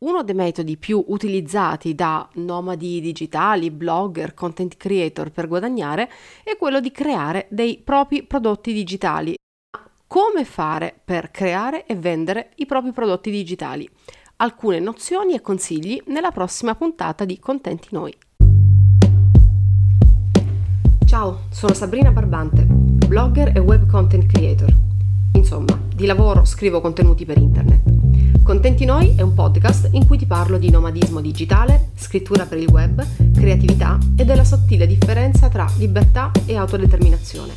Uno dei metodi più utilizzati da nomadi digitali, blogger, content creator per guadagnare è quello di creare dei propri prodotti digitali. Come fare per creare e vendere i propri prodotti digitali? Alcune nozioni e consigli nella prossima puntata di Contenti Noi. Ciao, sono Sabrina Barbante, blogger e web content creator. Insomma, di lavoro scrivo contenuti per internet. Contenti Noi è un podcast in cui ti parlo di nomadismo digitale, scrittura per il web, creatività e della sottile differenza tra libertà e autodeterminazione.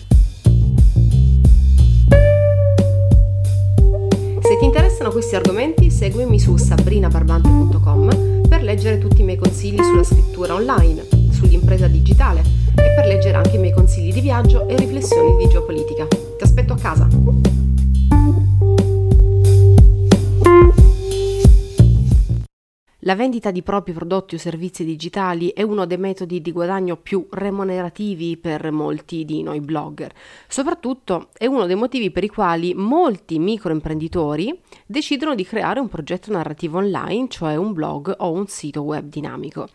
Se ti interessano questi argomenti, seguimi su sabrinabarbante.com per leggere tutti i miei consigli sulla scrittura online, sull'impresa digitale e per leggere anche i miei consigli di viaggio e riflessioni di geopolitica. Ti aspetto a casa! La vendita di propri prodotti o servizi digitali è uno dei metodi di guadagno più remunerativi per molti di noi blogger. Soprattutto è uno dei motivi per i quali molti microimprenditori decidono di creare un progetto narrativo online, cioè un blog o un sito web dinamico.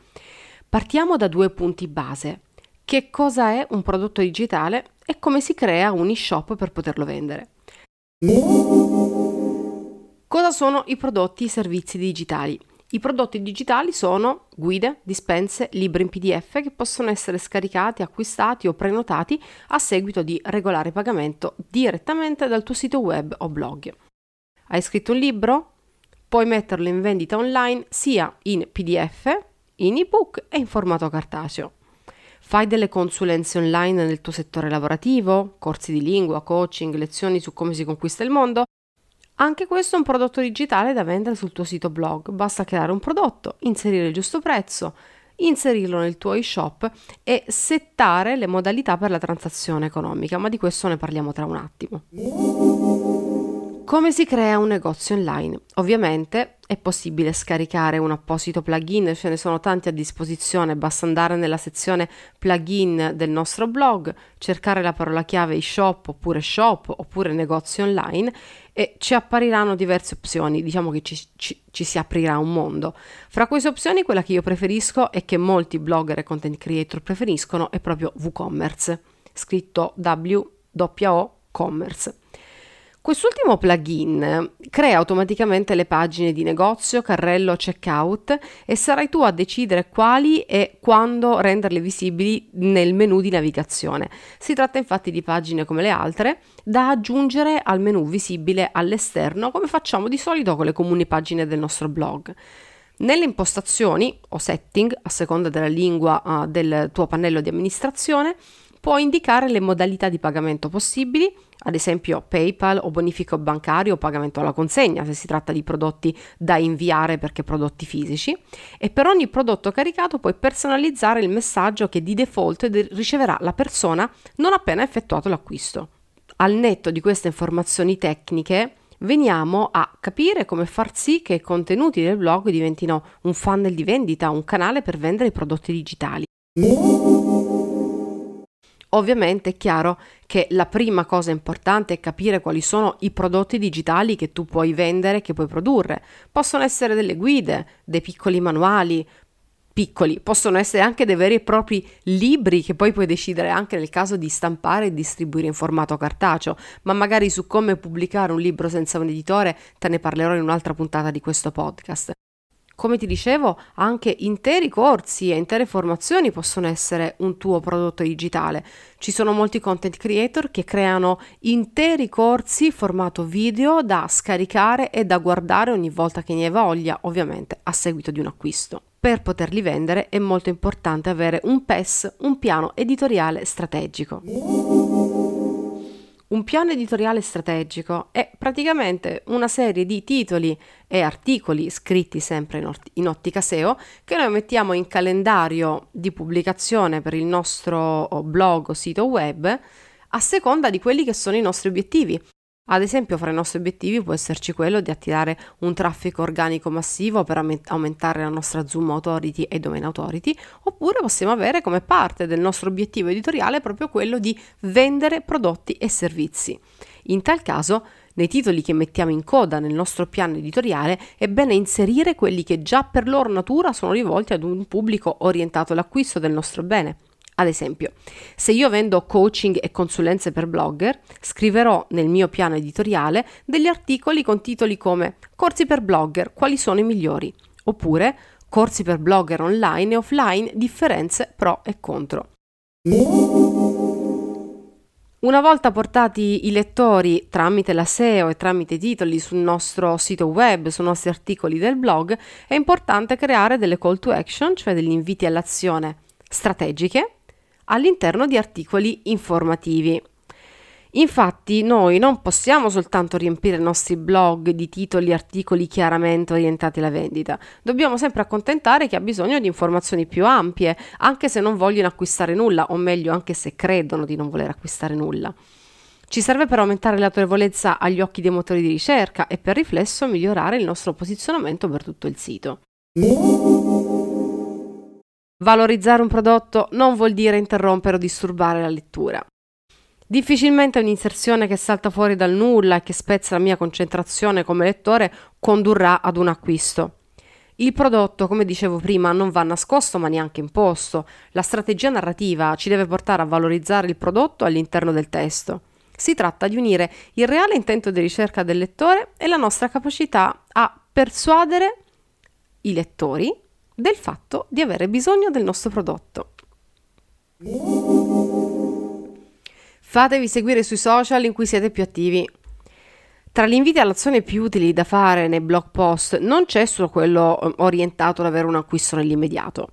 Partiamo da due punti base. Che cosa è un prodotto digitale e come si crea un e-shop per poterlo vendere. Cosa sono i prodotti e i servizi digitali? I prodotti digitali sono guide, dispense, libri in PDF che possono essere scaricati, acquistati o prenotati a seguito di regolare pagamento direttamente dal tuo sito web o blog. Hai scritto un libro? Puoi metterlo in vendita online sia in PDF, in ebook e in formato cartaceo. Fai delle consulenze online nel tuo settore lavorativo, corsi di lingua, coaching, lezioni su come si conquista il mondo? Anche questo è un prodotto digitale da vendere sul tuo sito blog. Basta creare un prodotto, inserire il giusto prezzo, inserirlo nel tuo e-shop e settare le modalità per la transazione economica, ma di questo ne parliamo tra un attimo. Come si crea un negozio online? Ovviamente è possibile scaricare un apposito plugin, ce ne sono tanti a disposizione, basta andare nella sezione plugin del nostro blog, cercare la parola chiave e-shop oppure shop oppure negozio online e ci appariranno diverse opzioni, diciamo che ci, ci, ci si aprirà un mondo. Fra queste opzioni quella che io preferisco e che molti blogger e content creator preferiscono è proprio WooCommerce, scritto W-O commerce. Quest'ultimo plugin crea automaticamente le pagine di negozio, carrello, checkout e sarai tu a decidere quali e quando renderle visibili nel menu di navigazione. Si tratta infatti di pagine come le altre da aggiungere al menu visibile all'esterno come facciamo di solito con le comuni pagine del nostro blog. Nelle impostazioni o setting, a seconda della lingua uh, del tuo pannello di amministrazione, puoi indicare le modalità di pagamento possibili, ad esempio PayPal o bonifico bancario o pagamento alla consegna se si tratta di prodotti da inviare perché prodotti fisici e per ogni prodotto caricato puoi personalizzare il messaggio che di default riceverà la persona non appena effettuato l'acquisto. Al netto di queste informazioni tecniche veniamo a capire come far sì che i contenuti del blog diventino un funnel di vendita, un canale per vendere i prodotti digitali. Ovviamente è chiaro che la prima cosa importante è capire quali sono i prodotti digitali che tu puoi vendere, che puoi produrre. Possono essere delle guide, dei piccoli manuali, piccoli, possono essere anche dei veri e propri libri che poi puoi decidere anche nel caso di stampare e distribuire in formato cartaceo, ma magari su come pubblicare un libro senza un editore te ne parlerò in un'altra puntata di questo podcast. Come ti dicevo, anche interi corsi e intere formazioni possono essere un tuo prodotto digitale. Ci sono molti content creator che creano interi corsi formato video da scaricare e da guardare ogni volta che ne hai voglia, ovviamente a seguito di un acquisto. Per poterli vendere è molto importante avere un PES, un piano editoriale strategico. Un piano editoriale strategico è praticamente una serie di titoli e articoli scritti sempre in, ort- in, ottica SEO che noi mettiamo in calendario di pubblicazione per il nostro blog o sito web a seconda di quelli che sono i nostri obiettivi. Ad esempio, fra i nostri obiettivi può esserci quello di attirare un traffico organico massivo per aumentare la nostra Zoom Authority e Domain Authority, oppure possiamo avere come parte del nostro obiettivo editoriale proprio quello di vendere prodotti e servizi. In tal caso Nei titoli che mettiamo in coda nel nostro piano editoriale è bene inserire quelli che già per loro natura sono rivolti ad un pubblico orientato all'acquisto del nostro bene. Ad esempio, se io vendo coaching e consulenze per blogger, scriverò nel mio piano editoriale degli articoli con titoli come Corsi per blogger, quali sono i migliori? Oppure Corsi per blogger online e offline, differenze pro e contro. Una volta portati i lettori tramite la SEO e tramite i titoli sul nostro sito web, sui nostri articoli del blog, è importante creare delle call to action, cioè degli inviti all'azione strategiche all'interno di articoli informativi. Infatti noi non possiamo soltanto riempire i nostri blog di titoli e articoli chiaramente orientati alla vendita, dobbiamo sempre accontentare chi ha bisogno di informazioni più ampie, anche se non vogliono acquistare nulla, o meglio anche se credono di non voler acquistare nulla. Ci serve per aumentare l'autorevolezza agli occhi dei motori di ricerca e per riflesso migliorare il nostro posizionamento per tutto il sito. Valorizzare un prodotto non vuol dire interrompere o disturbare la lettura. Difficilmente un'inserzione che salta fuori dal nulla e che spezza la mia concentrazione come lettore condurrà ad un acquisto. Il prodotto, come dicevo prima, non va nascosto ma neanche imposto. La strategia narrativa ci deve portare a valorizzare il prodotto all'interno del testo. Si tratta di unire il reale intento di ricerca del lettore e la nostra capacità a persuadere i lettori del fatto di avere bisogno del nostro prodotto. Fatevi seguire sui social in cui siete più attivi. Tra gli inviti all'azione più utili da fare nei blog post non c'è solo quello eh, orientato ad avere un acquisto nell'immediato.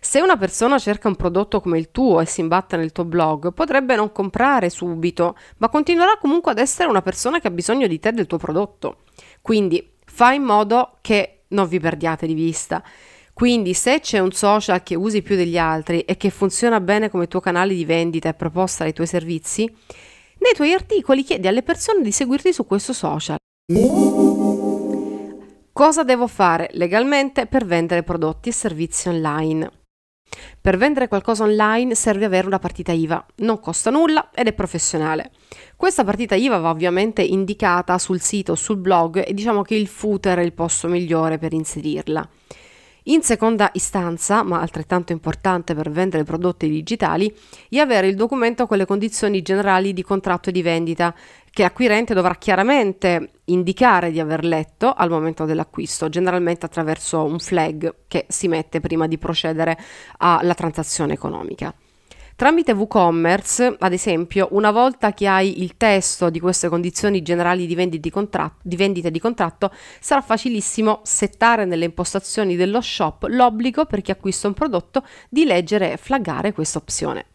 Se una persona cerca un prodotto come il tuo e si imbatte nel tuo blog, potrebbe non comprare subito, ma continuerà comunque ad essere una persona che ha bisogno di te e del tuo prodotto. Quindi fai in modo che non vi perdiate di vista. Quindi se c'è un social che usi più degli altri e che funziona bene come tuo canale di vendita e proposta dei tuoi servizi, nei tuoi articoli chiedi alle persone di seguirti su questo social. Cosa devo fare legalmente per vendere prodotti e servizi online? Per vendere qualcosa online serve avere una partita IVA, non costa nulla ed è professionale. Questa partita IVA va ovviamente indicata sul sito sul blog e diciamo che il footer è il posto migliore per inserirla. In seconda istanza, ma altrettanto importante per vendere prodotti digitali, è avere il documento con le condizioni generali di contratto di vendita che l'acquirente dovrà chiaramente indicare di aver letto al momento dell'acquisto, generalmente attraverso un flag che si mette prima di procedere alla transazione economica. Tramite WooCommerce, ad esempio, una volta che hai il testo di queste condizioni generali di, vendita di, contratto, di vendita di contratto, sarà facilissimo settare nelle impostazioni dello shop l'obbligo per chi acquista un prodotto di leggere e flaggare questa opzione.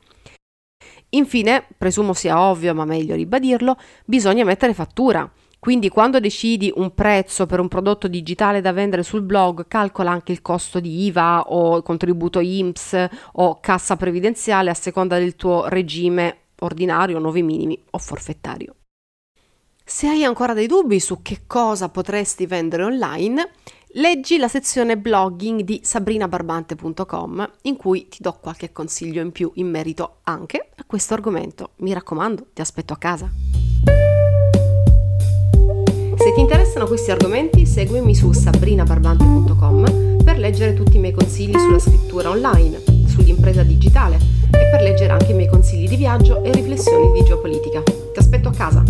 Infine, presumo sia ovvio, ma meglio ribadirlo, bisogna mettere fattura. Quindi quando decidi un prezzo per un prodotto digitale da vendere sul blog, calcola anche il costo di IVA o contributo IMSS o cassa previdenziale a seconda del tuo regime ordinario, nuovi minimi o forfettario. Se hai ancora dei dubbi su che cosa potresti vendere online, leggi la sezione blogging di sabrinabarbante.com in cui ti do qualche consiglio in più in merito anche a questo argomento. Mi raccomando, ti aspetto a casa. Ti interessano questi argomenti, seguimi su sabrinabarbante.com per leggere tutti i miei consigli sulla scrittura online, sull'impresa digitale e per leggere anche i miei consigli di viaggio e riflessioni di geopolitica. Ti aspetto a casa!